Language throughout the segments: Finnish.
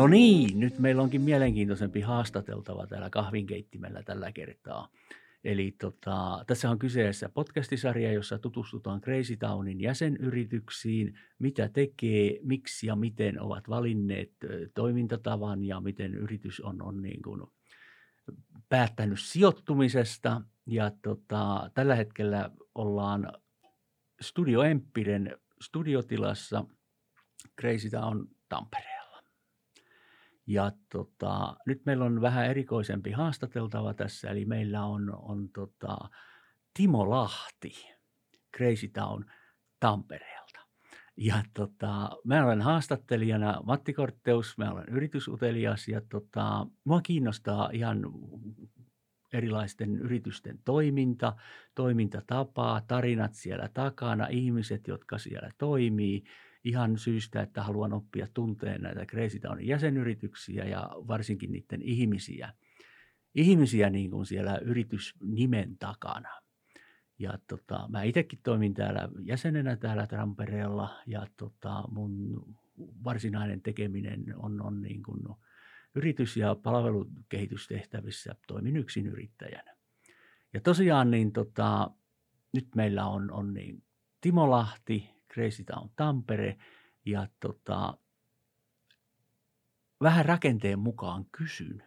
No niin, nyt meillä onkin mielenkiintoisempi haastateltava täällä kahvinkeittimellä tällä kertaa. Eli tota, tässä on kyseessä podcastisarja, jossa tutustutaan Crazy Townin jäsenyrityksiin, mitä tekee, miksi ja miten ovat valinneet toimintatavan ja miten yritys on, on niin kuin päättänyt sijoittumisesta. Ja tota, tällä hetkellä ollaan Studio Empiren studiotilassa Crazy Town Tampereella. Ja tota, nyt meillä on vähän erikoisempi haastateltava tässä, eli meillä on, on tota, Timo Lahti Crazy Town Tampereelta. Ja tota, mä olen haastattelijana Matti Kortteus, mä olen yritysutelias ja tota, mua kiinnostaa ihan erilaisten yritysten toiminta, toimintatapa, tarinat siellä takana, ihmiset, jotka siellä toimii, ihan syystä, että haluan oppia tunteen näitä Crazy Townin jäsenyrityksiä ja varsinkin niiden ihmisiä, ihmisiä niin kuin siellä yritysnimen takana. Ja tota, mä itsekin toimin täällä jäsenenä täällä Tampereella ja tota, mun varsinainen tekeminen on, on niin kuin, yritys- ja palvelukehitystehtävissä toimin yksin yrittäjänä. Ja tosiaan niin tota, nyt meillä on, on niin Timo Lahti, Crazy Town Tampere ja tota, vähän rakenteen mukaan kysyn,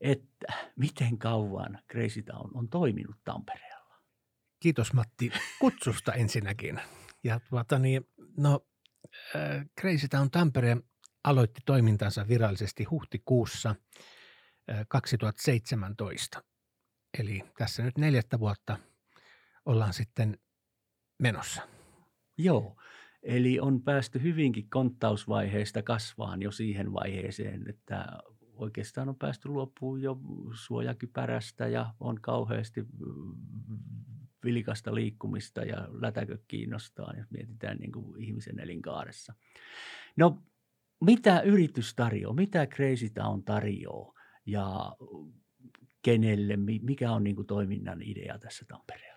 että miten kauan Crazy Town on toiminut Tampereella? Kiitos Matti kutsusta ensinnäkin. Ja tuota niin, no äh, Crazy Town Tampere aloitti toimintansa virallisesti huhtikuussa 2017. Eli tässä nyt neljättä vuotta ollaan sitten menossa. Joo, eli on päästy hyvinkin konttausvaiheesta kasvaan jo siihen vaiheeseen, että oikeastaan on päästy luopuun jo suojakypärästä ja on kauheasti vilikasta liikkumista ja lätäkö kiinnostaa, jos mietitään niin kuin ihmisen elinkaaressa. No mitä yritys tarjoaa, mitä Crazy Town tarjoaa ja kenelle, mikä on niin kuin toiminnan idea tässä Tampereella?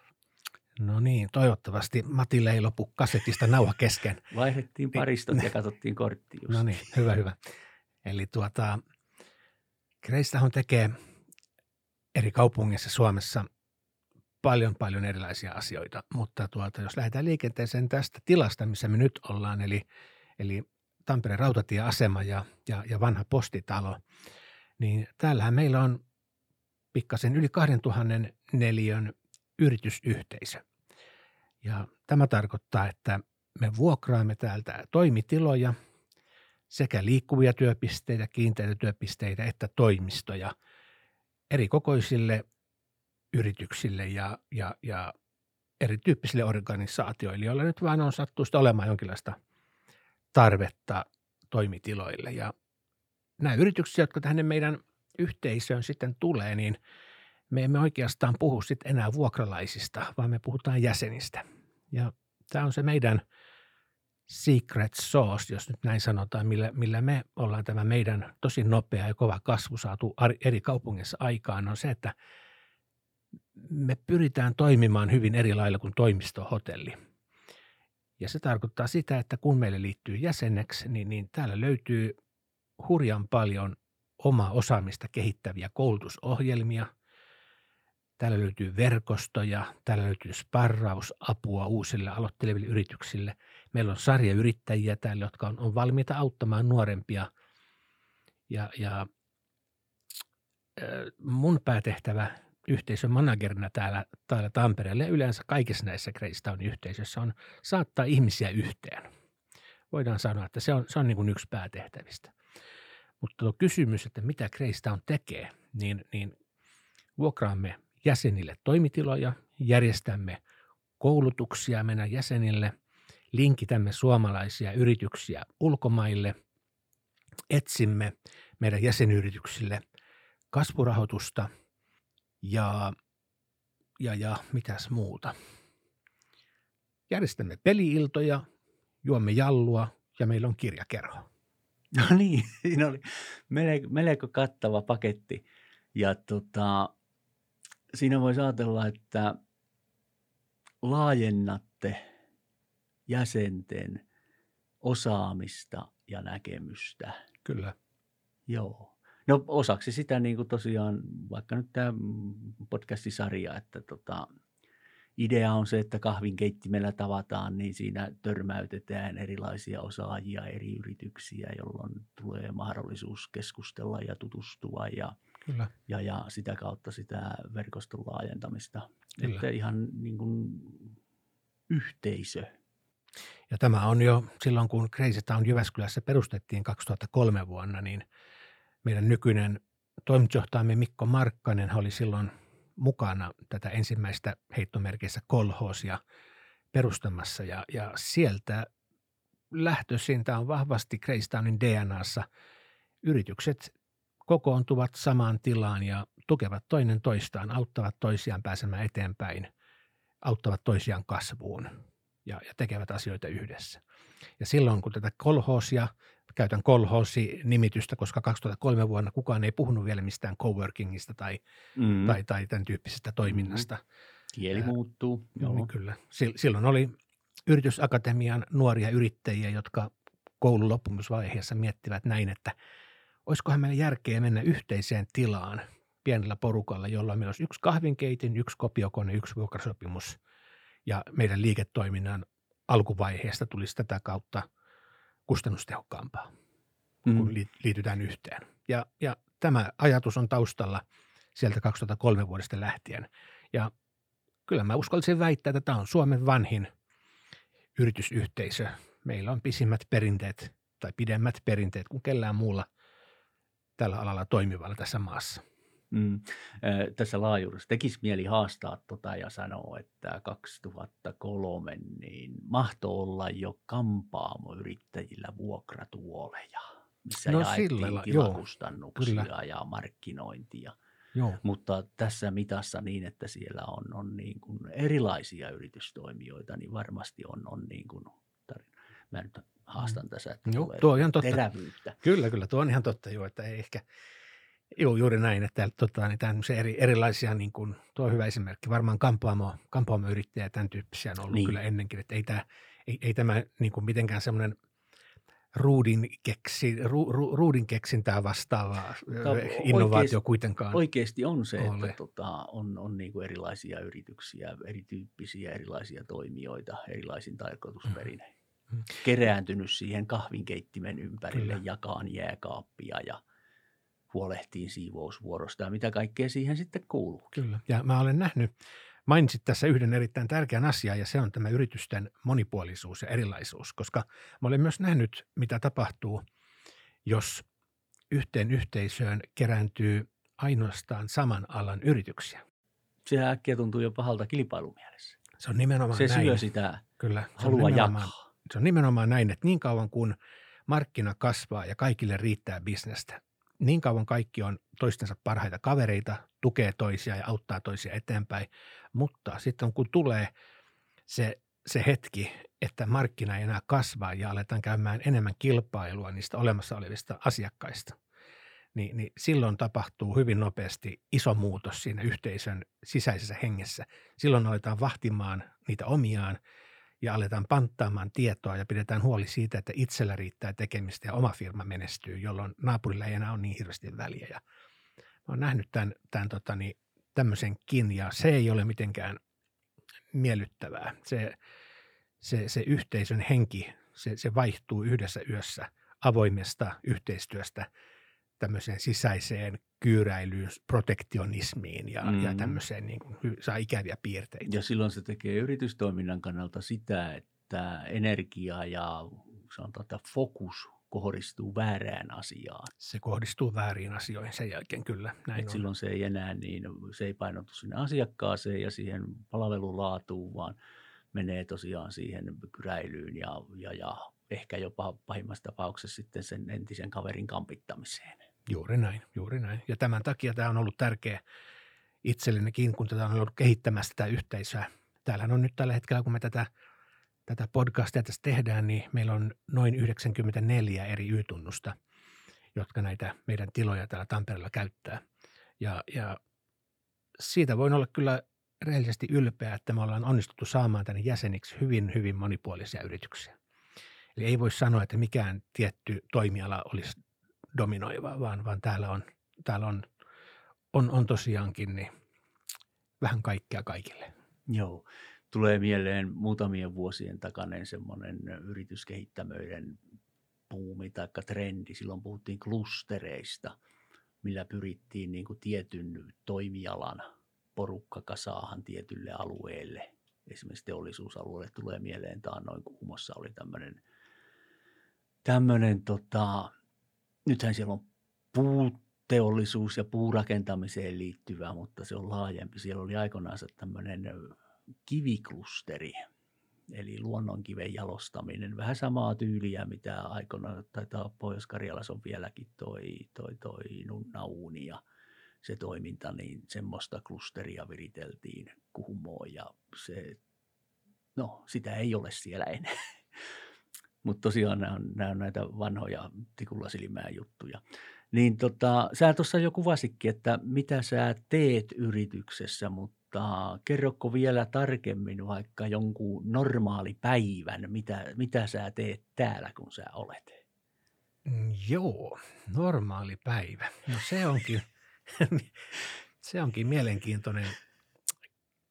No niin, toivottavasti Matille ei lopu kasetista nauha kesken. Vaihdettiin paristot ja katsottiin kortti just. No niin, hyvä, hyvä. Eli tuota, Town tekee eri kaupungeissa Suomessa paljon, paljon erilaisia asioita, mutta tuota, jos lähdetään liikenteeseen tästä tilasta, missä me nyt ollaan, eli, eli Tampereen rautatieasema ja, ja, ja vanha postitalo, niin täällähän meillä on pikkasen yli 2000 neliön yritysyhteisö. Ja tämä tarkoittaa, että me vuokraamme täältä toimitiloja sekä liikkuvia työpisteitä, kiinteitä työpisteitä että toimistoja eri kokoisille yrityksille ja, ja, ja erityyppisille organisaatioille, joilla nyt vaan on sattuista olemaan jonkinlaista – tarvetta toimitiloille. Ja nämä yritykset, jotka tänne meidän yhteisöön sitten tulee, niin me emme oikeastaan puhu sitten enää vuokralaisista, vaan me puhutaan jäsenistä. Ja tämä on se meidän secret sauce, jos nyt näin sanotaan, millä, millä me ollaan tämä meidän tosi nopea ja kova kasvu saatu eri kaupungissa aikaan, on se, että me pyritään toimimaan hyvin eri lailla kuin toimistohotelli. Ja se tarkoittaa sitä, että kun meille liittyy jäseneksi, niin, niin täällä löytyy hurjan paljon omaa osaamista kehittäviä koulutusohjelmia. Täällä löytyy verkostoja, täällä löytyy sparrausapua uusille aloitteleville yrityksille. Meillä on sarjayrittäjiä täällä, jotka on, on valmiita auttamaan nuorempia. Ja, ja mun päätehtävä yhteisön managerina täällä, täällä Tampereella ja yleensä kaikissa näissä Grace yhteisöissä on saattaa ihmisiä yhteen. Voidaan sanoa, että se on, se on niin kuin yksi päätehtävistä. Mutta tuo kysymys, että mitä Grace Town tekee, niin, niin vuokraamme jäsenille toimitiloja, järjestämme koulutuksia meidän jäsenille, linkitämme suomalaisia yrityksiä ulkomaille, etsimme meidän jäsenyrityksille kasvurahoitusta – ja, ja, ja mitäs muuta. Järjestämme peliiltoja, juomme jallua ja meillä on kirjakerho. No niin, siinä oli melko, melko kattava paketti. Ja tota, siinä voisi ajatella, että laajennatte jäsenten osaamista ja näkemystä. Kyllä. Joo. No osaksi sitä niin kuin tosiaan, vaikka nyt tämä podcastisarja, että tota, idea on se, että kahvinkeittimellä tavataan, niin siinä törmäytetään erilaisia osaajia, eri yrityksiä, jolloin tulee mahdollisuus keskustella ja tutustua ja, Kyllä. ja, ja sitä kautta sitä verkoston laajentamista. Kyllä. Että ihan niin kuin yhteisö. Ja tämä on jo silloin, kun Crazy Town Jyväskylässä perustettiin 2003 vuonna, niin meidän nykyinen toimitusjohtajamme Mikko Markkanen oli silloin – mukana tätä ensimmäistä heittomerkeissä kolhoosia perustamassa ja, ja sieltä lähtöisin, tämä on vahvasti Greystownin DNAssa, yritykset kokoontuvat samaan tilaan ja tukevat toinen toistaan, auttavat toisiaan pääsemään eteenpäin, auttavat toisiaan kasvuun ja, ja tekevät asioita yhdessä. Ja silloin, kun tätä kolhoosia käytän kolhoosi-nimitystä, koska 2003 vuonna kukaan ei puhunut vielä mistään coworkingista tai, mm. tai, tai tämän tyyppisestä toiminnasta. Mm. Kieli muuttuu. Joo. Niin kyllä. Silloin oli yritysakatemian nuoria yrittäjiä, jotka koulun loppumisvaiheessa miettivät näin, että olisikohan meillä järkeä mennä yhteiseen tilaan pienellä porukalla, jolla meillä olisi yksi kahvinkeitin, yksi kopiokone, yksi vuokrasopimus ja meidän liiketoiminnan alkuvaiheesta tulisi tätä kautta – kustannustehokkaampaa, mm. kun liitytään yhteen. Ja, ja tämä ajatus on taustalla sieltä 2003 vuodesta lähtien. Ja kyllä mä uskallisin väittää, että tämä on Suomen vanhin yritysyhteisö. Meillä on pisimmät perinteet tai pidemmät perinteet kuin kellään muulla tällä alalla toimivalla tässä maassa. Mm. Tässä laajuudessa tekisi mieli haastaa tota ja sanoa, että 2003 niin mahtoi olla jo kampaamoyrittäjillä vuokratuoleja, missä no, jaettiin sillä, tilakustannuksia joo, ja markkinointia. Joo. Mutta tässä mitassa niin, että siellä on, on niin kuin erilaisia yritystoimijoita, niin varmasti on, on niin kuin tarina. Mä nyt haastan mm. tässä, että Joo, tuo on ihan totta. terävyyttä. Kyllä, kyllä, tuo on ihan totta jo, että ei ehkä – Joo, juuri näin, että tota, niin eri, erilaisia, niin kuin, tuo on hyvä esimerkki, varmaan kampaamo, kampaamoyrittäjä ja tämän tyyppisiä on ollut niin. kyllä ennenkin, että ei, tämä, ei, ei tämä niin kuin mitenkään semmoinen ruudin, keksi, ru, ru, ruudin keksintää vastaava Tämä innovaatio oikeasti, kuitenkaan Oikeasti on se, ole. että tota, on, on niin kuin erilaisia yrityksiä, erityyppisiä erilaisia toimijoita erilaisin tarkoitusperin. Mm. Kerääntynyt siihen kahvinkeittimen ympärille, Kyllä. jakaan jääkaappia ja – huolehtiin siivousvuorosta ja mitä kaikkea siihen sitten kuuluu. Kyllä, ja mä olen nähnyt, mainitsit tässä yhden erittäin tärkeän asian ja se on tämä yritysten monipuolisuus ja erilaisuus, koska mä olen myös nähnyt, mitä tapahtuu, jos yhteen yhteisöön kerääntyy ainoastaan saman alan yrityksiä. Se äkkiä tuntuu jo pahalta kilpailumielessä. Se on nimenomaan se näin. syö sitä Kyllä, se halua jakaa. Se on nimenomaan näin, että niin kauan kuin markkina kasvaa ja kaikille riittää bisnestä, niin kauan kaikki on toistensa parhaita kavereita, tukee toisia ja auttaa toisia eteenpäin, mutta sitten kun tulee se, se hetki, että markkina ei enää kasvaa ja aletaan käymään enemmän kilpailua niistä olemassa olevista asiakkaista, niin, niin silloin tapahtuu hyvin nopeasti iso muutos siinä yhteisön sisäisessä hengessä. Silloin aletaan vahtimaan niitä omiaan ja aletaan panttaamaan tietoa ja pidetään huoli siitä, että itsellä riittää tekemistä ja oma firma menestyy, jolloin naapurilla ei enää ole niin hirveästi väliä. Ja mä oon nähnyt tämän, tämän tota, niin, tämmöisenkin ja se ei ole mitenkään miellyttävää. Se, se, se yhteisön henki, se, se vaihtuu yhdessä yössä avoimesta yhteistyöstä – tämmöiseen sisäiseen kyyräilyyn, protektionismiin ja, mm. ja tämmöiseen niin kuin, saa ikäviä piirteitä. Ja silloin se tekee yritystoiminnan kannalta sitä, että energia ja sanotaan, että fokus kohdistuu väärään asiaan. Se kohdistuu väärin asioihin sen jälkeen, kyllä. Näin Et on. Silloin se ei enää niin, se ei painotu sinne asiakkaaseen ja siihen palvelulaatuun, vaan menee tosiaan siihen kyräilyyn ja, ja, ja ehkä jopa pahimmassa tapauksessa sitten sen entisen kaverin kampittamiseen. Juuri näin, juuri näin. Ja tämän takia tämä on ollut tärkeä itsellenikin, kun tätä on ollut kehittämässä tätä yhteisöä. Täällähän on nyt tällä hetkellä, kun me tätä, tätä podcastia tässä tehdään, niin meillä on noin 94 eri Y-tunnusta, jotka näitä meidän tiloja täällä Tampereella käyttää. Ja, ja siitä voin olla kyllä rehellisesti ylpeä, että me ollaan onnistuttu saamaan tänne jäseniksi hyvin, hyvin monipuolisia yrityksiä. Eli ei voi sanoa, että mikään tietty toimiala olisi dominoiva, vaan, vaan täällä on, täällä on, on, on tosiaankin niin vähän kaikkea kaikille. Joo. Tulee mieleen muutamien vuosien takainen semmoinen yrityskehittämöiden puumi tai trendi. Silloin puhuttiin klustereista, millä pyrittiin niin kuin tietyn toimialan porukka kasaahan tietylle alueelle. Esimerkiksi teollisuusalueelle tulee mieleen noin Kuumossa oli tämmöinen, tämmöinen tota, nythän siellä on puuteollisuus ja puurakentamiseen liittyvä, mutta se on laajempi. Siellä oli aikoinaan tämmöinen kiviklusteri, eli luonnonkiven jalostaminen. Vähän samaa tyyliä, mitä aikoinaan taitaa Pohjois-Karjalassa on vieläkin toi, toi, toi nunnauuni ja se toiminta, niin semmoista klusteria viriteltiin Kuhmoon ja se, no sitä ei ole siellä enää. Mutta tosiaan nämä on, nämä on näitä vanhoja tikulla silmää juttuja. Niin tota, sä tuossa jo kuvasikin, että mitä sä teet yrityksessä, mutta kerrokko vielä tarkemmin vaikka jonkun normaali päivän, mitä, mitä sä teet täällä, kun sä olet? Mm, joo, normaali päivä. No se onkin, se onkin mielenkiintoinen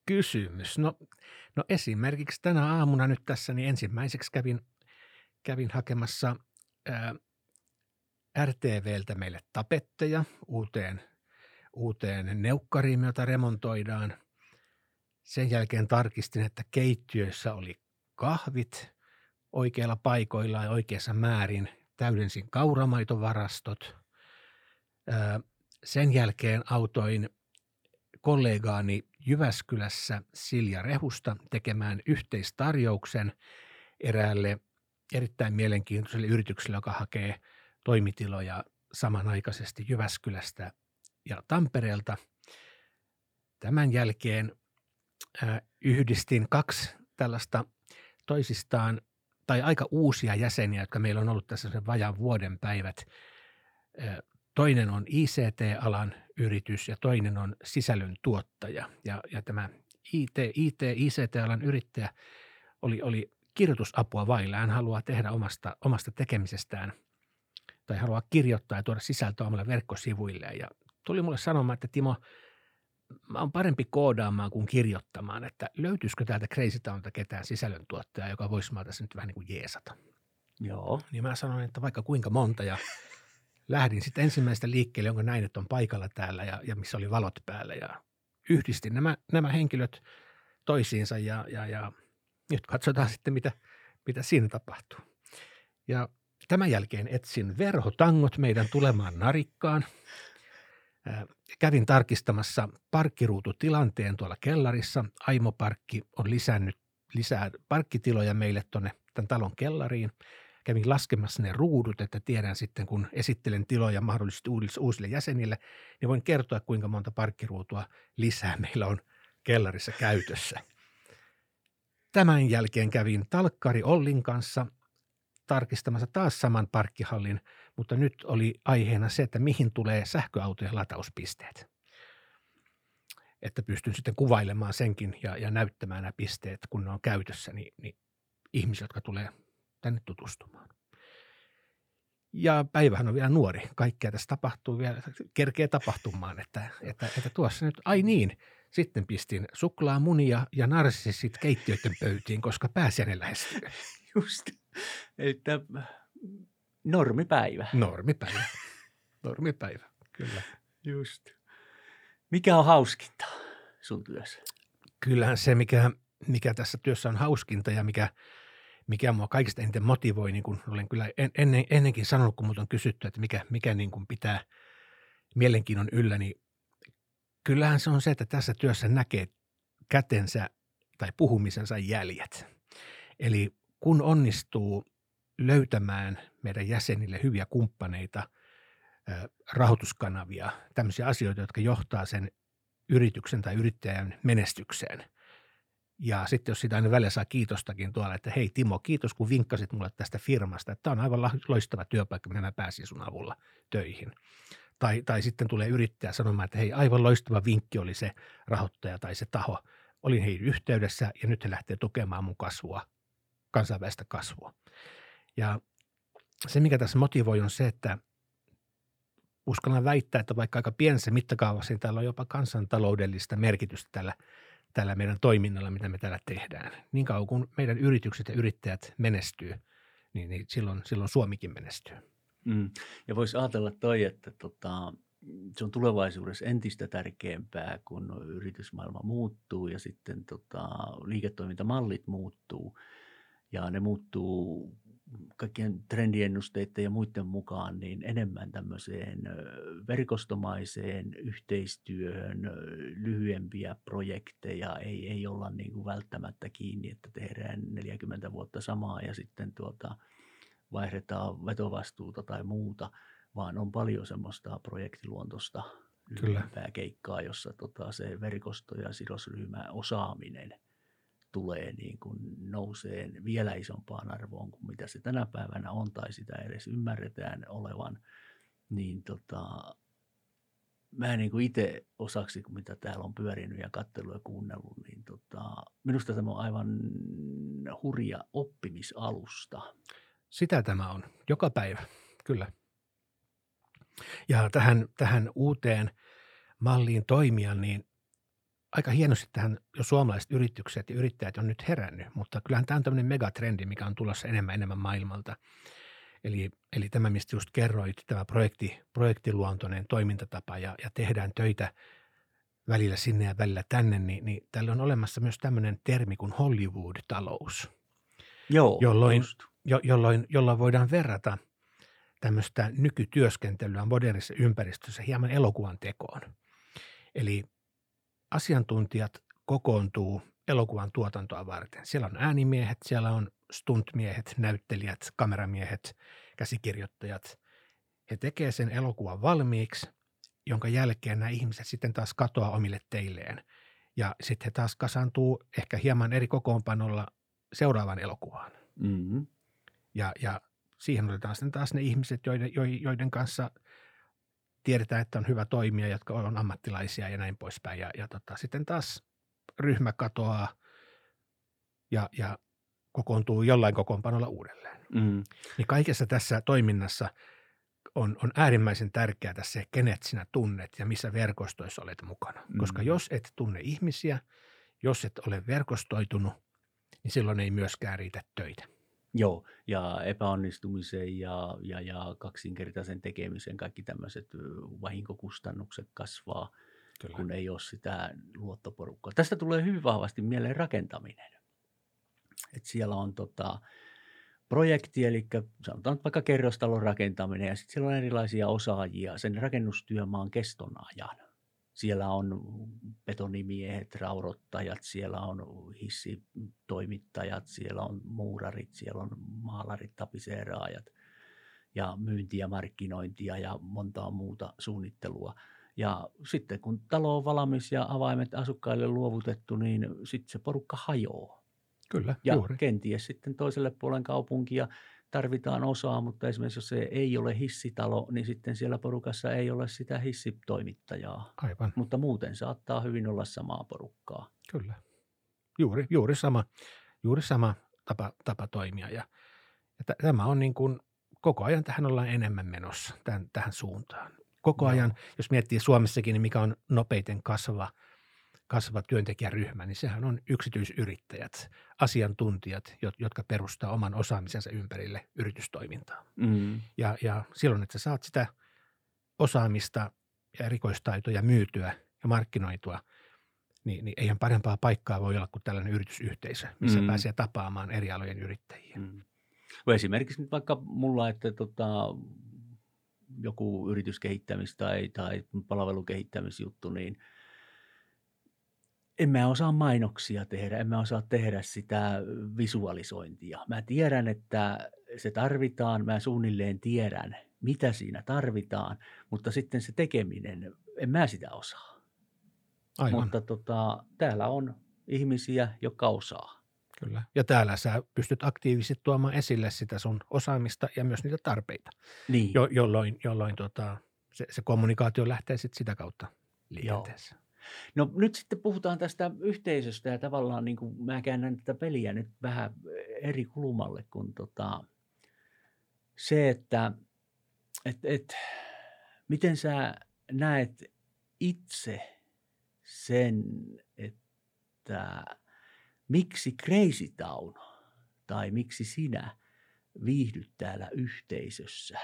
kysymys. No, no esimerkiksi tänä aamuna nyt tässä niin ensimmäiseksi kävin, kävin hakemassa ää, RTVltä meille tapetteja uuteen, uuteen neukkariin, jota remontoidaan. Sen jälkeen tarkistin, että keittiöissä oli kahvit oikeilla paikoilla ja oikeassa määrin. Täydensin kauramaitovarastot. Sen jälkeen autoin kollegaani Jyväskylässä Silja Rehusta tekemään yhteistarjouksen eräälle erittäin mielenkiintoiselle yritykselle, joka hakee – toimitiloja samanaikaisesti Jyväskylästä ja Tampereelta. Tämän jälkeen yhdistin kaksi tällaista toisistaan tai aika uusia jäseniä, jotka meillä on ollut tässä sen vuoden päivät. Toinen on ICT-alan yritys ja toinen on sisällön tuottaja. Ja, ja tämä IT, IT, ICT-alan yrittäjä oli, oli kirjoitusapua vailla. Hän haluaa tehdä omasta, omasta tekemisestään – tai haluaa kirjoittaa ja tuoda sisältöä omalle verkkosivuille. Ja tuli mulle sanomaan, että Timo, mä oon parempi koodaamaan kuin kirjoittamaan, että löytyisikö täältä Crazy Townta ketään sisällöntuottajaa, joka voisi mä tässä nyt vähän niin kuin jeesata. Joo. Niin mä sanoin, että vaikka kuinka monta ja lähdin sitten ensimmäistä liikkeelle, jonka näin, että on paikalla täällä ja, ja missä oli valot päällä ja yhdistin nämä, nämä henkilöt toisiinsa ja, ja, ja nyt katsotaan sitten, mitä, mitä siinä tapahtuu. Ja Tämän jälkeen etsin verhotangot meidän tulemaan narikkaan. Kävin tarkistamassa parkkiruututilanteen tuolla kellarissa. Aimo Parkki on lisännyt lisää parkkitiloja meille tuonne tämän talon kellariin. Kävin laskemassa ne ruudut, että tiedän sitten, kun esittelen tiloja mahdollisesti uusille jäsenille, niin voin kertoa, kuinka monta parkkiruutua lisää meillä on kellarissa käytössä. Tämän jälkeen kävin Talkkari Ollin kanssa tarkistamassa taas saman parkkihallin, mutta nyt oli aiheena se, että mihin tulee sähköautojen latauspisteet. Että pystyn sitten kuvailemaan senkin ja, ja näyttämään nämä pisteet, kun ne on käytössä, niin, niin ihmisiä, jotka tulee tänne tutustumaan. Ja päivähän on vielä nuori. Kaikkea tässä tapahtuu vielä, kerkee tapahtumaan, että, että, että tuossa nyt, ai niin, sitten pistin suklaamunia ja narsissit keittiöiden pöytiin, koska pääsiäinen lähestyy. Just. Että normipäivä. Normipäivä. Normipäivä, kyllä. Just. Mikä on hauskinta sun työssä? Kyllähän se, mikä, mikä tässä työssä on hauskinta ja mikä, mikä mua kaikista eniten motivoi, niin kuin olen kyllä en, ennen, ennenkin sanonut, kun minulta on kysytty, että mikä, mikä niin kuin pitää mielenkiinnon yllä, niin kyllähän se on se, että tässä työssä näkee kätensä tai puhumisensa jäljet. Eli kun onnistuu löytämään meidän jäsenille hyviä kumppaneita, rahoituskanavia, tämmöisiä asioita, jotka johtaa sen yrityksen tai yrittäjän menestykseen. Ja sitten jos sitä aina välillä saa kiitostakin tuolla, että hei Timo, kiitos kun vinkkasit mulle tästä firmasta, että tämä on aivan loistava työpaikka, minä pääsin sun avulla töihin. Tai, tai sitten tulee yrittäjä sanomaan, että hei aivan loistava vinkki oli se rahoittaja tai se taho. Olin heihin yhteydessä ja nyt he lähtee tukemaan mun kasvua kansainvälistä kasvua. Ja se, mikä tässä motivoi, on se, että uskallan väittää, että vaikka aika pienessä mittakaavassa, niin täällä on jopa kansantaloudellista merkitystä tällä, tällä meidän toiminnalla, mitä me täällä tehdään. Niin kauan kuin meidän yritykset ja yrittäjät menestyy, niin, niin silloin, silloin Suomikin menestyy. Mm. Ja voisi ajatella toi, että tota, se on tulevaisuudessa entistä tärkeämpää, kun yritysmaailma muuttuu ja sitten tota, liiketoimintamallit muuttuu. Ja ne muuttuu kaikkien trendiennusteiden ja muiden mukaan niin enemmän tämmöiseen verkostomaiseen yhteistyöhön, lyhyempiä projekteja, ei, ei olla niin kuin välttämättä kiinni, että tehdään 40 vuotta samaa ja sitten tuota, vaihdetaan vetovastuuta tai muuta, vaan on paljon semmoista projektiluontoista lyhyempää keikkaa, jossa tota, se verkosto ja sidosryhmä osaaminen – tulee niin kuin nousee vielä isompaan arvoon kuin mitä se tänä päivänä on tai sitä edes ymmärretään olevan, niin tota, mä niin kuin itse osaksi, kun mitä täällä on pyörinyt ja katsellut ja kuunnellut, niin tota, minusta tämä on aivan hurja oppimisalusta. Sitä tämä on, joka päivä, kyllä. Ja tähän, tähän uuteen malliin toimia, niin aika hienosti tähän jo suomalaiset yritykset ja yrittäjät on nyt herännyt, mutta kyllähän tämä on tämmöinen megatrendi, mikä on tulossa enemmän enemmän maailmalta. Eli, eli tämä, mistä just kerroit, tämä projekti, projektiluontoinen toimintatapa ja, ja tehdään töitä välillä sinne ja välillä tänne, niin, niin tällä on olemassa myös tämmöinen termi kuin Hollywood-talous. Joo, jolloin, jo, jolloin, jolloin voidaan verrata tämmöistä nykytyöskentelyä modernissa ympäristössä hieman elokuvan tekoon. Eli asiantuntijat kokoontuu elokuvan tuotantoa varten. Siellä on äänimiehet, siellä on stuntmiehet, näyttelijät, kameramiehet, käsikirjoittajat. He tekevät sen elokuvan valmiiksi, jonka jälkeen nämä ihmiset sitten taas katoaa omille teilleen. Ja sitten he taas kasantuu ehkä hieman eri kokoonpanolla seuraavan elokuvaan. Mm-hmm. Ja, ja siihen otetaan sitten taas ne ihmiset, joiden, joiden kanssa – tiedetään, että on hyvä toimia, jotka on ammattilaisia ja näin poispäin. Ja, ja tota, sitten taas ryhmä katoaa ja, ja kokoontuu jollain kokoonpanolla uudelleen. Mm. Niin kaikessa tässä toiminnassa on, on äärimmäisen tärkeää se, kenet sinä tunnet ja missä verkostoissa olet mukana. Mm. Koska jos et tunne ihmisiä, jos et ole verkostoitunut, niin silloin ei myöskään riitä töitä. Joo, ja epäonnistumisen ja, ja, ja kaksinkertaisen tekemisen kaikki tämmöiset vahinkokustannukset kasvaa, Kyllä. kun ei ole sitä luottoporukkaa. Tästä tulee hyvin vahvasti mieleen rakentaminen. Et siellä on tota, projekti, eli sanotaan vaikka kerrostalon rakentaminen, ja sitten siellä on erilaisia osaajia sen rakennustyömaan keston ajan. Siellä on betonimiehet, raurottajat, siellä on hissitoimittajat, siellä on muurarit, siellä on maalarit, tapiseeraajat ja myyntiä, markkinointia ja montaa muuta suunnittelua. Ja sitten kun talo on valmis ja avaimet asukkaille luovutettu, niin sitten se porukka hajoaa. Kyllä, ja juuri. kenties sitten toiselle puolen kaupunkia tarvitaan osaa, mutta esimerkiksi jos se ei ole hissitalo, niin sitten siellä porukassa ei ole sitä hissitoimittajaa. Aivan. Mutta muuten saattaa hyvin olla samaa porukkaa. Kyllä. Juuri, juuri sama, juuri sama tapa, tapa toimia. Ja, ja t- tämä on niin kuin, koko ajan tähän ollaan enemmän menossa, tämän, tähän suuntaan. Koko no. ajan, jos miettii Suomessakin, niin mikä on nopeiten kasvava – kasvava työntekijäryhmä, niin sehän on yksityisyrittäjät, asiantuntijat, jotka perustaa oman osaamisensa ympärille yritystoimintaa. Mm. Ja, ja silloin, että sä saat sitä osaamista ja erikoistaitoja myytyä ja markkinoitua, niin, niin eihän parempaa paikkaa voi olla kuin tällainen yritysyhteisö, missä mm. pääsee tapaamaan eri alojen yrittäjiä. Mm. Esimerkiksi nyt vaikka mulla, että tota, joku yrityskehittämis- tai, tai palvelukehittämisjuttu, niin – en mä osaa mainoksia tehdä, en mä osaa tehdä sitä visualisointia. Mä tiedän, että se tarvitaan, mä suunnilleen tiedän, mitä siinä tarvitaan, mutta sitten se tekeminen, en mä sitä osaa. Aivan. Mutta tota, täällä on ihmisiä, jotka osaa. Kyllä. Ja täällä sä pystyt aktiivisesti tuomaan esille sitä sun osaamista ja myös niitä tarpeita, niin. jo, jolloin, jolloin tota, se, se kommunikaatio lähtee sitten sitä kautta liikenteeseen. Joo. No nyt sitten puhutaan tästä yhteisöstä ja tavallaan niin kuin mä käännän tätä peliä nyt vähän eri kulmalle kuin tota, se, että et, et, miten sä näet itse sen, että miksi Crazy Town tai miksi sinä viihdyt täällä yhteisössä?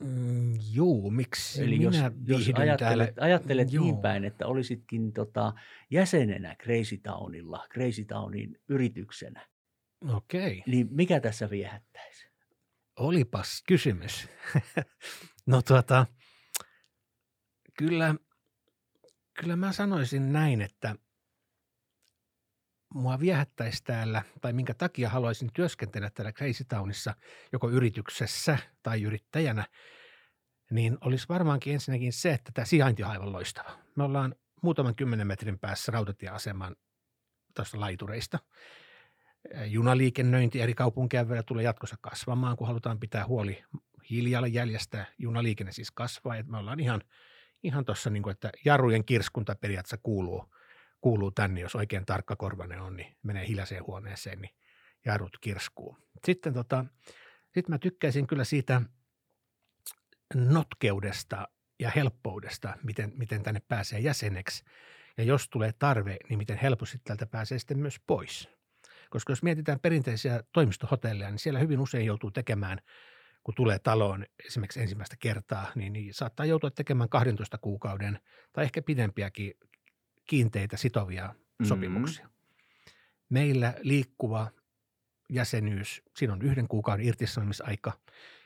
Mm, juu, miksi Eli minä jos, jos ajattelet, ajattelet Joo. niin päin, että olisitkin tota, jäsenenä Crazy Townilla, Crazy Townin yrityksenä, Okei, niin mikä tässä viehättäisi? olipas kysymys. no tuota, kyllä, kyllä mä sanoisin näin, että mua viehättäisi täällä, tai minkä takia haluaisin työskentellä täällä Crazy Townissa, joko yrityksessä tai yrittäjänä, niin olisi varmaankin ensinnäkin se, että tämä sijainti on aivan loistava. Me ollaan muutaman kymmenen metrin päässä rautatieaseman tuosta laitureista. Junaliikennöinti eri kaupunkien välillä tulee jatkossa kasvamaan, kun halutaan pitää huoli hiilijalanjäljestä. Junaliikenne siis kasvaa, me ollaan ihan, ihan tuossa, niin että jarrujen kirskunta periaatteessa kuuluu, kuuluu tänne, jos oikein tarkkakorvainen on, niin menee hiljaiseen huoneeseen, niin jarrut kirskuu. Sitten tota, sit mä tykkäisin kyllä siitä notkeudesta ja helppoudesta, miten, miten tänne pääsee jäseneksi. Ja jos tulee tarve, niin miten helposti täältä pääsee sitten myös pois. Koska jos mietitään perinteisiä toimistohotelleja, niin siellä hyvin usein joutuu tekemään, kun tulee taloon esimerkiksi ensimmäistä kertaa, niin, niin saattaa joutua tekemään 12 kuukauden tai ehkä pidempiäkin kiinteitä sitovia Mhm. sopimuksia. Meillä liikkuva jäsenyys, siinä on yhden kuukauden irtisanomisaika,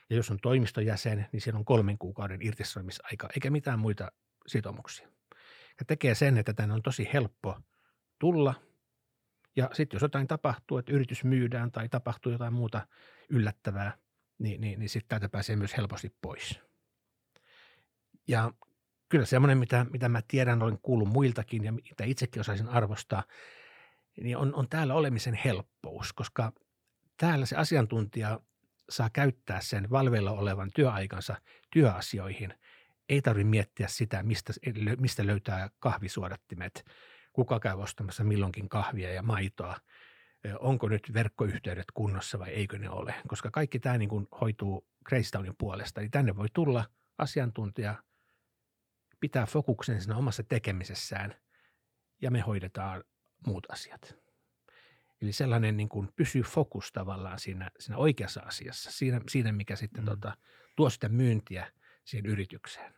ja jos on toimistojäsen, niin siinä on kolmen kuukauden irtisanomisaika, eikä mitään muita sitoumuksia. Ja tekee sen, että tänne on tosi helppo tulla, ja sitten jos jotain tapahtuu, että yritys myydään tai tapahtuu jotain muuta yllättävää, niin, niin, niin sitten täältä pääsee myös helposti pois. Ja kyllä semmoinen, mitä, mitä mä tiedän, olen kuullut muiltakin ja mitä itsekin osaisin arvostaa, niin on, on täällä olemisen helppous, koska täällä se asiantuntija saa käyttää sen valveilla olevan työaikansa työasioihin. Ei tarvitse miettiä sitä, mistä, mistä löytää kahvisuodattimet, kuka käy ostamassa milloinkin kahvia ja maitoa, onko nyt verkkoyhteydet kunnossa vai eikö ne ole, koska kaikki tämä niin kuin hoituu Grace Townin puolesta. Eli tänne voi tulla asiantuntija, pitää fokuksen siinä omassa tekemisessään ja me hoidetaan muut asiat. Eli sellainen niin kuin pysyy fokus tavallaan siinä, siinä oikeassa asiassa, siinä, siinä mikä sitten Mm. tota, tuo sitä myyntiä siihen yritykseen.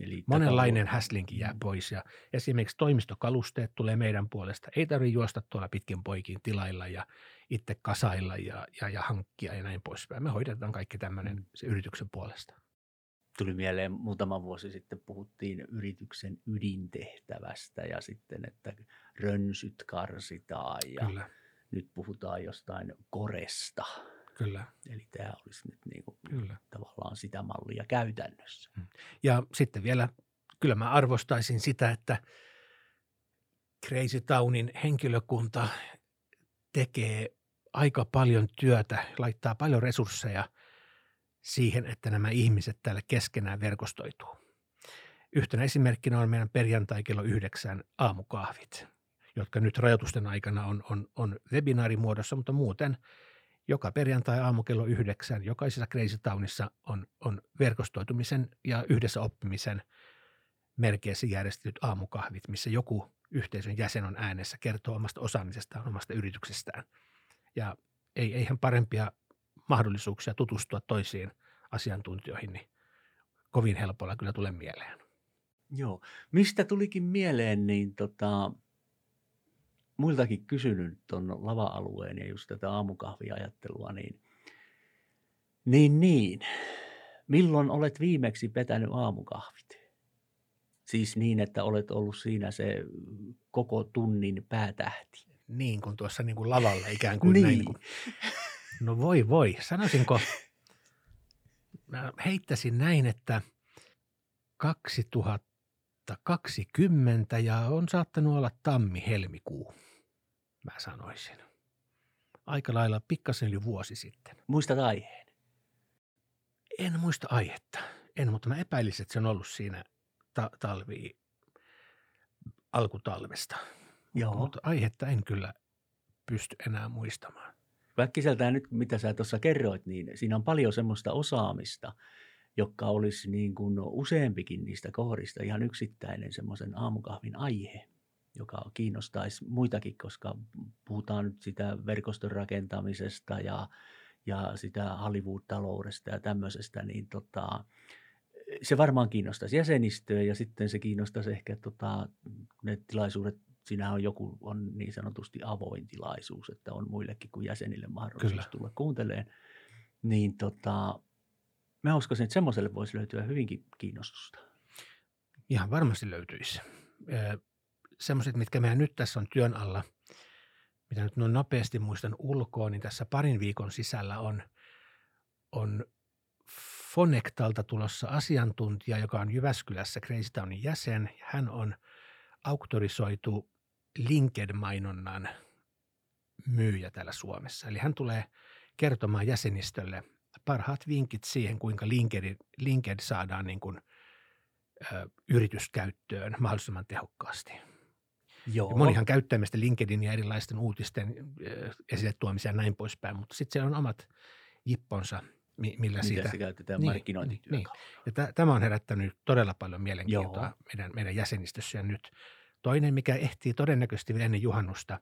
Eli tätä Monenlainen voi- häslinki jää Mm. pois ja esimerkiksi toimistokalusteet tulee meidän puolesta. Ei tarvitse juosta tuolla pitkin poikin tilailla ja itse kasailla ja, ja, ja hankkia ja näin poispäin. Me hoidetaan kaikki tämmöinen Mm. se yrityksen puolesta. Tuli mieleen muutama vuosi sitten puhuttiin yrityksen ydintehtävästä ja sitten, että rönsyt karsitaan ja Kyllä, nyt puhutaan jostain koresta. kyllä, Eli tämä olisi nyt niin kuin kyllä. tavallaan sitä mallia käytännössä. Ja sitten vielä, kyllä mä arvostaisin sitä, että Crazy Townin henkilökunta tekee aika paljon työtä, laittaa paljon resursseja siihen, että nämä ihmiset täällä keskenään verkostoituu. Yhtenä esimerkkinä on meidän perjantai kello yhdeksän aamukahvit, jotka nyt rajoitusten aikana on, on, on webinaarimuodossa, mutta muuten joka perjantai aamu kello yhdeksän jokaisessa Crazy Townissa on, on verkostoitumisen ja yhdessä oppimisen merkeissä järjestetyt aamukahvit, missä joku yhteisön jäsen on äänessä, kertoo omasta osaamisestaan, omasta yrityksestään. Ja ei, eihän parempia mahdollisuuksia tutustua toisiin asiantuntijoihin, niin kovin helpolla kyllä tulee mieleen. Joo. Mistä tulikin mieleen, niin tota, muiltakin kysynyt tuon lava-alueen ja just tätä aamukahviajattelua, niin, niin, niin. Milloin olet viimeksi vetänyt aamukahvit? Siis niin, että olet ollut siinä se koko tunnin päätähti. Niin kuin tuossa niin kuin lavalla ikään kuin Niin. näin. Kuin. No voi voi, sanoisinko, mä heittäisin näin, että 2020 ja on saattanut olla tammi-helmikuu, mä sanoisin. Aika lailla pikkasen yli vuosi sitten. Muistat aiheen? En muista aihetta, en, mutta mä epäilisin, että se on ollut siinä ta- talvi alkutalvesta. Joo. Mutta aihetta en kyllä pysty enää muistamaan. Väkkiseltään nyt, mitä sä tuossa kerroit, niin siinä on paljon semmoista osaamista, joka olisi niin kuin useampikin niistä kohdista, ihan yksittäinen semmoisen aamukahvin aihe, joka kiinnostaisi muitakin, koska puhutaan nyt sitä verkoston rakentamisesta ja, ja sitä Hollywood-taloudesta ja tämmöisestä, niin tota, se varmaan kiinnostaisi jäsenistöä ja sitten se kiinnostaisi ehkä tota, ne tilaisuudet, siinä on joku on niin sanotusti avoin tilaisuus, että on muillekin kuin jäsenille mahdollisuus Kyllä. tulla kuuntelemaan. Niin tota, mä uskoisin, että semmoiselle voisi löytyä hyvinkin kiinnostusta. Ihan varmasti löytyisi. Semmoiset, mitkä meidän nyt tässä on työn alla, mitä nyt noin nopeasti muistan ulkoa, niin tässä parin viikon sisällä on, on Fonektalta tulossa asiantuntija, joka on Jyväskylässä Crazy Townin jäsen. Hän on auktorisoitu LinkedIn-mainonnan myyjä täällä Suomessa. Eli hän tulee kertomaan jäsenistölle parhaat vinkit siihen, kuinka LinkedIn, LinkedIn saadaan niin kuin, ö, yrityskäyttöön mahdollisimman tehokkaasti. Joo. Ja monihan käyttää meistä LinkedIn ja erilaisten uutisten esille tuomisia ja näin poispäin, mutta sitten siellä on omat jipponsa – millä Miten sitä... se käytetään niin, markkinointityökalulla. Niin. Ja tämä on herättänyt todella paljon mielenkiintoa meidän, meidän jäsenistössä ja nyt. Toinen, mikä ehtii todennäköisesti vielä ennen juhannusta,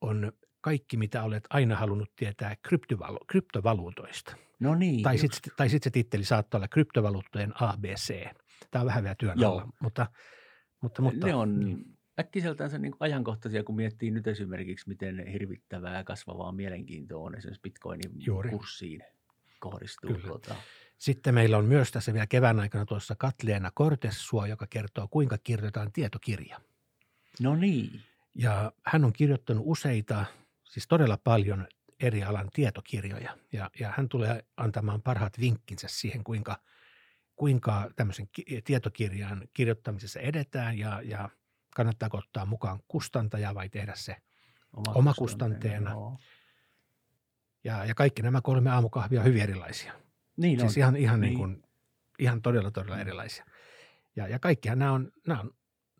on kaikki, mitä olet aina halunnut tietää kryptovalu- kryptovaluutoista. No niin. Tai sitten tai sit se titteli saattaa olla kryptovaluuttojen ABC. Tämä on vähän vielä työn alla, mutta, mutta, mutta ne on niin. äkkiseltään se niin ajankohtaisia, kun miettii nyt esimerkiksi, miten hirvittävää kasvavaa mielenkiintoa on esimerkiksi bitcoinin Juuri. kurssiin kohdistuu. Kyllä. Tuota. Sitten meillä on myös tässä vielä kevään aikana tuossa Katleena Kortessua, joka kertoo, kuinka kirjoitetaan tietokirja. No niin. Ja hän on kirjoittanut useita, siis todella paljon eri alan tietokirjoja. Ja, ja hän tulee antamaan parhaat vinkkinsä siihen, kuinka, kuinka tämmöisen tietokirjan kirjoittamisessa edetään ja, ja kannattaako ottaa mukaan kustantaja vai tehdä se omakustanteena. Oma ja, ja kaikki nämä kolme aamukahvia on hyvin erilaisia. Niin siis on. ihan, ihan, niin. Niin kuin, ihan todella, todella erilaisia. Ja, ja kaikkihan nämä on, nämä on,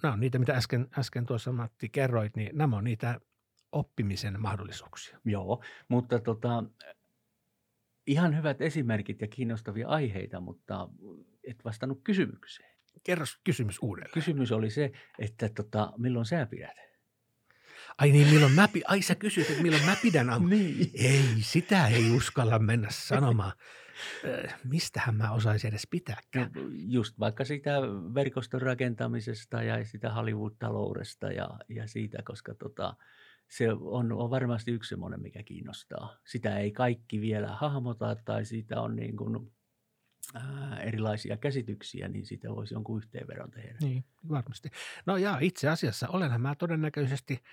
nämä on niitä, mitä äsken, äsken tuossa Matti kerroit, niin nämä on niitä oppimisen mahdollisuuksia. Joo, mutta tota, ihan hyvät esimerkit ja kiinnostavia aiheita, mutta et vastannut kysymykseen. Kerro kysymys uudelleen. Kysymys oli se, että tota, milloin sä pidät? Ai niin, milloin mä, ai sä kysyt, että milloin mä pidän niin. Ei, sitä ei uskalla mennä sanomaan. Mistähän mä osaisin edes pitääkään? No, just vaikka sitä verkoston rakentamisesta ja sitä Hollywood-taloudesta ja, ja siitä, koska tota, se on, on varmasti yksi semmoinen, mikä kiinnostaa. Sitä ei kaikki vielä hahmota tai siitä on niin kuin, ää, erilaisia käsityksiä, niin siitä voisi jonkun yhteenvedon tehdä. Niin, varmasti. No ja itse asiassa olenhan mä todennäköisesti –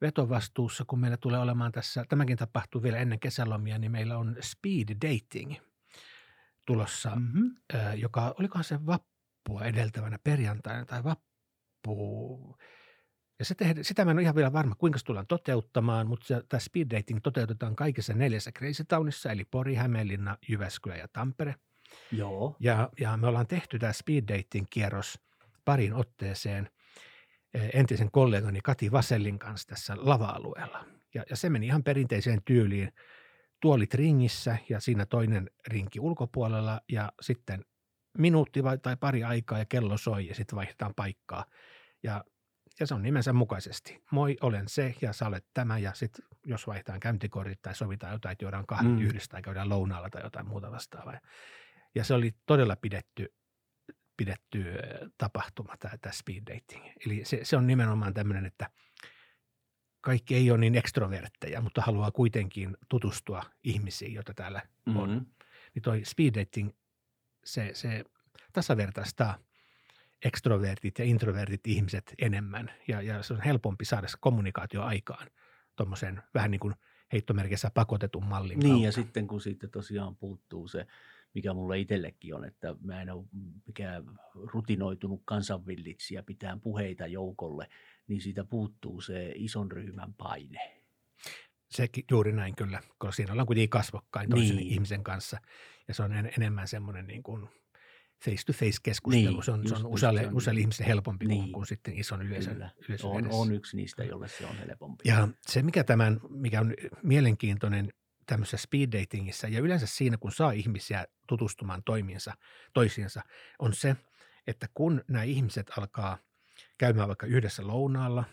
vetovastuussa, kun meillä tulee olemaan tässä, tämäkin tapahtuu vielä ennen kesälomia, niin meillä on speed dating tulossa, mm-hmm. joka, olikohan se vappua edeltävänä perjantaina tai vappu, ja se tehdä, sitä mä en ole ihan vielä varma, kuinka se tullaan toteuttamaan, mutta se, tämä speed dating toteutetaan kaikissa neljässä Crazy Townissa, eli Pori, Hämeenlinna, Jyväskylä ja Tampere. Joo. Ja, ja me ollaan tehty tämä speed dating kierros parin otteeseen – Eh, entisen kollegani Kati Vasellin kanssa tässä lava-alueella. Ja, ja se meni ihan perinteiseen tyyliin. Tuolit ringissä ja siinä toinen rinki ulkopuolella ja sitten minuutti vai, tai pari aikaa ja kello soi ja sitten vaihdetaan paikkaa. Ja, ja se on nimensä mukaisesti. Moi, olen se ja sä olet tämä ja sitten jos vaihdetaan käyntikortit tai sovitaan jotain, että juodaan kahvit mm. yhdessä tai käydään lounaalla tai jotain muuta vastaavaa. Ja se oli todella pidetty pidetty tapahtuma, tämä, tämä speed dating. Eli se, se on nimenomaan tämmöinen, että kaikki ei ole niin ekstrovertteja, mutta haluaa kuitenkin tutustua ihmisiin, joita täällä mm-hmm. on. Niin toi speed dating, se, se tasavertaistaa ekstrovertit ja introvertit ihmiset enemmän. Ja, ja se on helpompi saada se kommunikaatio aikaan tuommoisen vähän niin kuin heittomerkissä pakotetun mallin Niin kautta. ja sitten kun siitä tosiaan puuttuu se – mikä mulle itsellekin on, että mä en ole mikään rutinoitunut kansanvillitsijä pitää puheita joukolle, niin siitä puuttuu se ison ryhmän paine. Se juuri näin kyllä, koska siinä ollaan kuitenkin kasvokkain toisen niin. ihmisen kanssa ja se on en, enemmän semmoinen niin kuin face-to-face keskustelu. Niin, se on, se on usealle, on, usealle ihmiselle helpompi niin, kuin, kuin sitten ison yleisön, yleisön on, on yksi niistä, jolle se on helpompi. Ja se, mikä, tämän, mikä on mielenkiintoinen tämmöisessä speed datingissa ja yleensä siinä, kun saa ihmisiä tutustumaan toimiinsa, toisiinsa, on se, että kun nämä ihmiset alkaa käymään vaikka yhdessä lounaalla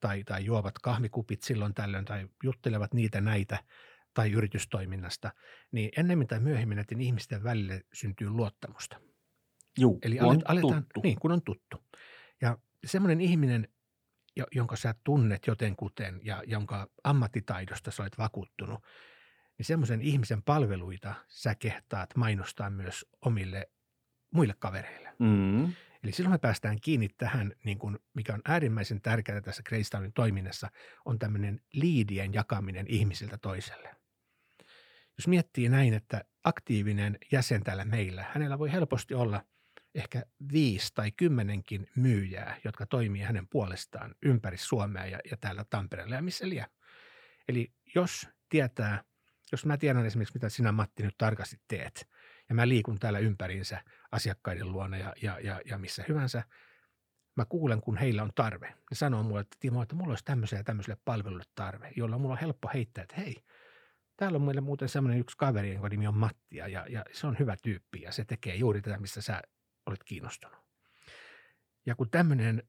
tai, tai juovat kahvikupit silloin tällöin tai juttelevat niitä näitä tai yritystoiminnasta, niin ennemmin tai myöhemmin näiden ihmisten välille syntyy luottamusta. Juu, Eli kun on alet, aletaan, tuttu. niin kun on tuttu. Ja semmoinen ihminen, jo- jonka sä tunnet jotenkuten ja jonka ammattitaidosta sä olet vakuuttunut, niin semmoisen ihmisen palveluita sä kehtaat mainostaa myös omille muille kavereille. Mm. Eli silloin me päästään kiinni tähän, niin kuin, mikä on äärimmäisen tärkeää tässä Greystownin toiminnassa, on tämmöinen liidien jakaminen ihmisiltä toiselle. Jos miettii näin, että aktiivinen jäsen täällä meillä, hänellä voi helposti olla ehkä viisi tai kymmenenkin myyjää, jotka toimii hänen puolestaan ympäri Suomea ja, ja täällä Tampereella ja missä liian. Eli jos tietää, jos mä tiedän esimerkiksi, mitä sinä Matti nyt tarkasti teet, ja mä liikun täällä ympäriinsä asiakkaiden luona ja, ja, ja, ja missä hyvänsä, mä kuulen, kun heillä on tarve. Ne sanoo mulle, että Timo, että mulla olisi tämmöiselle ja tämmöiselle palvelulle tarve, jolla mulla on helppo heittää, että hei, täällä on meillä muuten semmoinen yksi kaveri, jonka nimi on Matti, ja, ja, se on hyvä tyyppi, ja se tekee juuri tätä, mistä sä olet kiinnostunut. Ja kun tämmöinen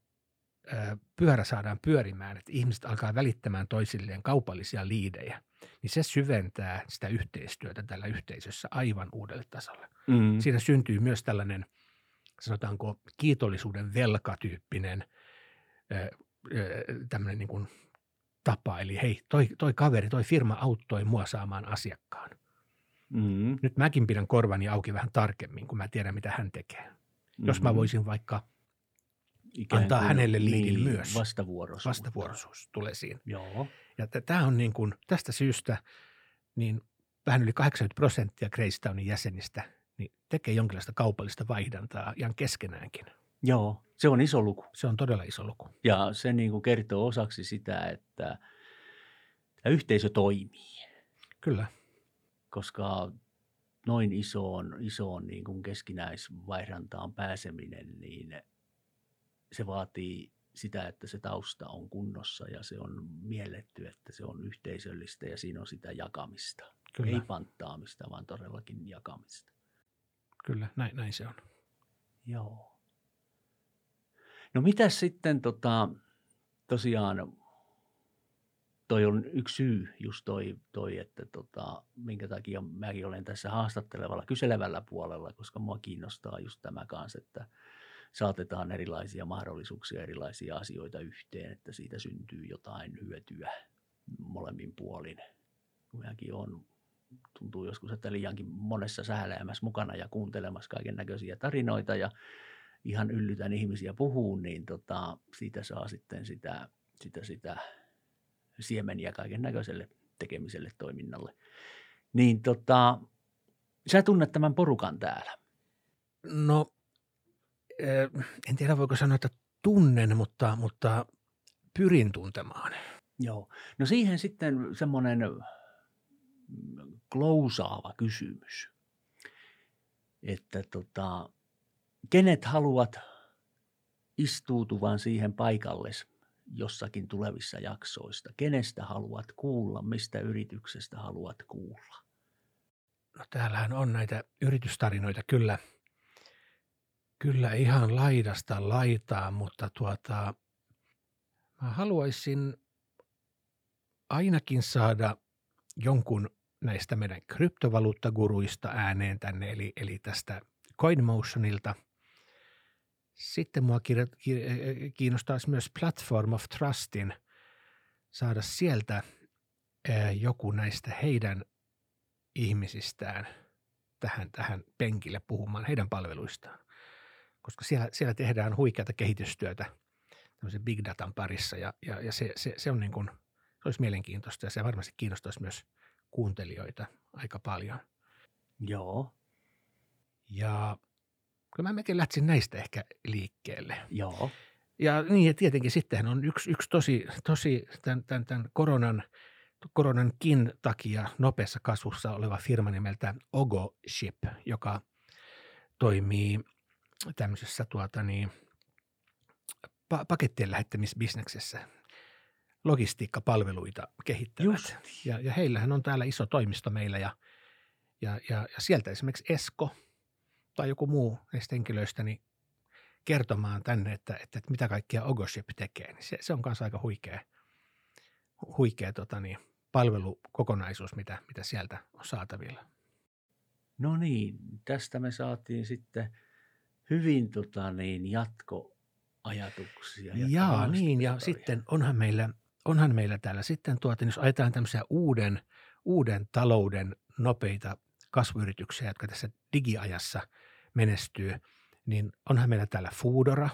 pyörä saadaan pyörimään, että ihmiset alkaa välittämään toisilleen kaupallisia liidejä, niin se syventää sitä yhteistyötä tällä yhteisössä aivan uudelle tasolle. Mm. Siinä syntyy myös tällainen, sanotaanko, kiitollisuuden velkatyyppinen tämmöinen niin kuin tapa. Eli hei, toi, toi kaveri, toi firma auttoi mua saamaan asiakkaan. Mm. Nyt mäkin pidän korvani auki vähän tarkemmin, kun mä tiedän, mitä hän tekee. Jos mä Mm. voisin vaikka Ikään antaa kuin- hänelle liidin niin, myös. Vastavuoroisuutta. vastavuoroisuus tulee siinä. Joo. Ja tämä on niin kuin, tästä syystä niin vähän yli 80 prosenttia Greystownin jäsenistä niin tekee jonkinlaista kaupallista vaihdantaa ihan keskenäänkin. Joo, se on iso luku. Se on todella iso luku. Ja se niin kuin kertoo osaksi sitä, että yhteisö toimii, Kyllä, koska noin isoon, isoon niin kuin keskinäisvaihdantaan pääseminen, niin se vaatii sitä, että se tausta on kunnossa ja se on mielletty, että se on yhteisöllistä ja siinä on sitä jakamista. kyllä, Ei panttaamista, vaan todellakin jakamista. kyllä näin, näin se on. Joo. No mitäs sitten tota, tosiaan, toi on yksi syy just toi, toi että tota, minkä takia mäkin olen tässä haastattelevalla, kyselevällä puolella, koska mua kiinnostaa just tämä kanssa, että saatetaan erilaisia mahdollisuuksia, erilaisia asioita yhteen, että siitä syntyy jotain hyötyä molemmin puolin. Kun Mäkin on, tuntuu joskus, että liiankin monessa sähäläämässä mukana ja kuuntelemassa kaiken näköisiä tarinoita ja ihan yllytän ihmisiä puhuun, niin tota, siitä saa sitten sitä, sitä, sitä siemeniä kaiken näköiselle tekemiselle, toiminnalle. Niin tota, sä tunnet tämän porukan täällä. No, en tiedä voiko sanoa, että tunnen, mutta, mutta pyrin tuntemaan. Joo. No siihen sitten semmoinen mm, klousaava kysymys, että tota, kenet haluat istuutuvan siihen paikalle jossakin tulevissa jaksoista? Kenestä haluat kuulla, mistä yrityksestä haluat kuulla? No täällähän on näitä yritystarinoita kyllä, kyllä ihan laidasta laitaa, mutta tuota, mä haluaisin ainakin saada jonkun näistä meidän kryptovaluuttaguruista ääneen tänne, eli, eli tästä CoinMotionilta. Sitten mua kirjo- ki- kiinnostaisi myös Platform of Trustin saada sieltä ää, joku näistä heidän ihmisistään tähän, tähän penkille puhumaan heidän palveluistaan. Koska siellä, siellä tehdään huikeata kehitystyötä tämmöisen big datan parissa ja, ja, ja se, se, se, on niin kuin, se olisi mielenkiintoista ja se varmasti kiinnostaisi myös kuuntelijoita aika paljon. Joo, Ja kyllä mä melkein lähtisin näistä ehkä liikkeelle. joo. Ja niin, ja tietenkin sittenhän on yksi, yksi tosi, tosi tämän, tämän, tämän koronan, koronankin takia nopeassa kasvussa oleva firma nimeltä Ogo Ship, joka toimii tämmöisessä tuota niin, pa- pakettien lähettämisbisneksessä. logistiikkapalveluita kehittävät. Just. Ja, ja heillähän on täällä iso toimisto meillä ja, ja, ja, ja sieltä esimerkiksi Esko tai joku muu näistä henkilöistä niin kertomaan tänne, että, että, että mitä kaikkea Ogoship tekee. Niin se, se on myös aika huikea, huikea tota niin, palvelukokonaisuus, mitä, mitä sieltä on saatavilla. No niin, tästä me saatiin sitten hyvin tota niin, jatkoajatuksia. Jaa, niin, ja sitten onhan meillä, onhan meillä täällä sitten, tuota, jos ajetaan tämmöisiä uuden, uuden talouden nopeita kasvuyrityksiä, jotka tässä digiajassa menestyy, niin onhan meillä täällä Foodora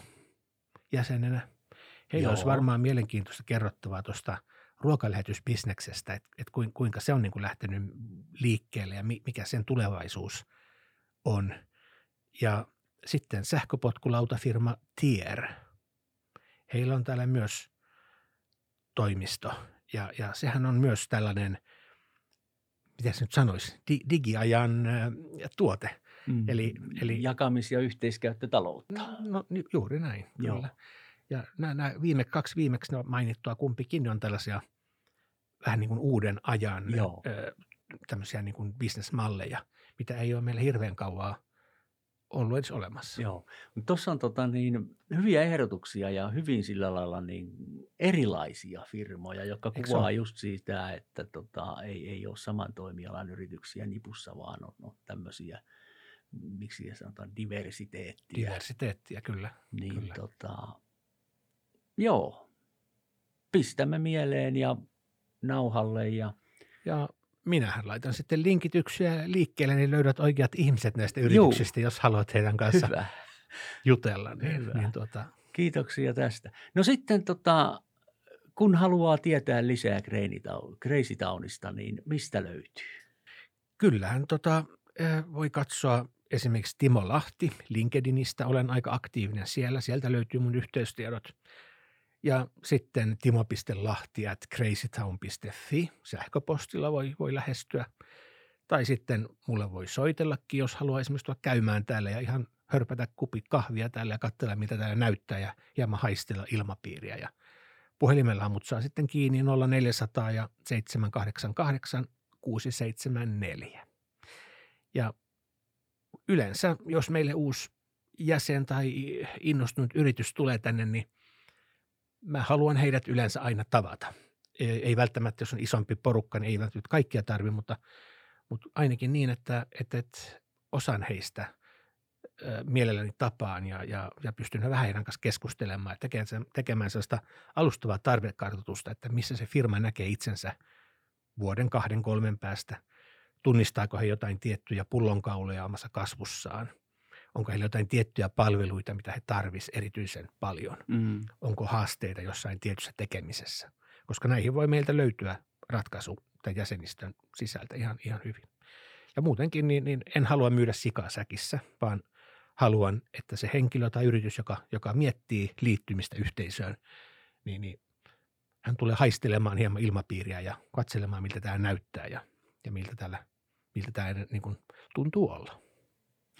jäsenenä. Heillä Joo. olisi varmaan mielenkiintoista kerrottavaa tuosta ruokalähetysbisneksestä, että, että kuinka se on niin kuin lähtenyt liikkeelle ja mikä sen tulevaisuus on. Ja sitten sähköpotkulautafirma Tier. Heillä on täällä myös toimisto ja, ja sehän on myös tällainen, miten se nyt sanoisi, di, digiajan äh, tuote. Mm. Eli, eli, Jakamis- ja yhteiskäyttötaloutta. No, no juuri näin, Joo. kyllä. Ja nämä, nämä viime, kaksi viimeksi mainittua kumpikin on tällaisia vähän niin kuin uuden ajan Joo. Ö, tämmöisiä niin kuin bisnesmalleja, mitä ei ole meillä hirveän kauaa ollut edes olemassa. Joo, mutta tuossa on tota niin, hyviä ehdotuksia ja hyvin sillä lailla niin erilaisia firmoja, jotka Eikö kuvaa just siitä, että tota, ei, ei ole saman toimialan yrityksiä nipussa, vaan on, on tämmöisiä, miksi sanotaan, diversiteettiä. Diversiteettiä, kyllä. Niin kyllä. Tota, joo, pistämme mieleen ja nauhalle ja ja minähän laitan sitten linkityksiä liikkeelle, niin löydät oikeat ihmiset näistä yrityksistä, Juu. jos haluat heidän kanssa Hyvä. jutella. Niin, Hyvä. Niin tuota. Kiitoksia tästä. No sitten tota, kun haluaa tietää lisää Crazy Townista, niin mistä löytyy? Kyllähän tota, voi katsoa esimerkiksi Timo Lahti LinkedInistä. Olen aika aktiivinen siellä. Sieltä löytyy mun yhteystiedot. Ja sitten timo.lahti at crazytown.fi sähköpostilla voi, voi lähestyä. Tai sitten mulle voi soitellakin, jos haluaa esimerkiksi tulla käymään täällä ja ihan hörpätä kupi kahvia täällä ja katsella, mitä täällä näyttää ja hieman haistella ilmapiiriä. Ja puhelimella mut saa sitten kiinni 0400 ja 788 674. Ja yleensä, jos meille uusi jäsen tai innostunut yritys tulee tänne, niin – mä haluan heidät yleensä aina tavata. Ei, ei välttämättä, jos on isompi porukka, niin ei välttämättä kaikkia tarvi, mutta, mutta ainakin niin, että, että, että osan heistä mielelläni tapaan ja, ja, ja pystyn vähän heidän kanssa keskustelemaan ja tekemään, tekemään sellaista alustavaa tarvekartoitusta, että missä se firma näkee itsensä vuoden, kahden, kolmen päästä. Tunnistaako he jotain tiettyjä pullonkauloja omassa kasvussaan – Onko heillä jotain tiettyjä palveluita, mitä he tarvisivat erityisen paljon? Mm. Onko haasteita jossain tietyssä tekemisessä? Koska näihin voi meiltä löytyä ratkaisu tai jäsenistön sisältä ihan, ihan hyvin. Ja muutenkin niin, niin en halua myydä sikaa säkissä, vaan haluan, että se henkilö tai yritys, joka, joka miettii liittymistä yhteisöön, niin, niin hän tulee haistelemaan hieman ilmapiiriä ja katselemaan, miltä tämä näyttää ja, ja miltä, täällä, miltä tämä niin kuin, tuntuu olla.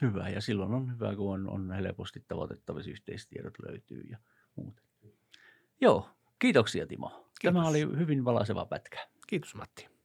Hyvä, ja silloin on hyvä, kun on, on helposti tavoitettavissa yhteistiedot löytyy ja muut. Joo, kiitoksia Timo. Kiitos. Tämä oli hyvin valaiseva pätkä. Kiitos Matti.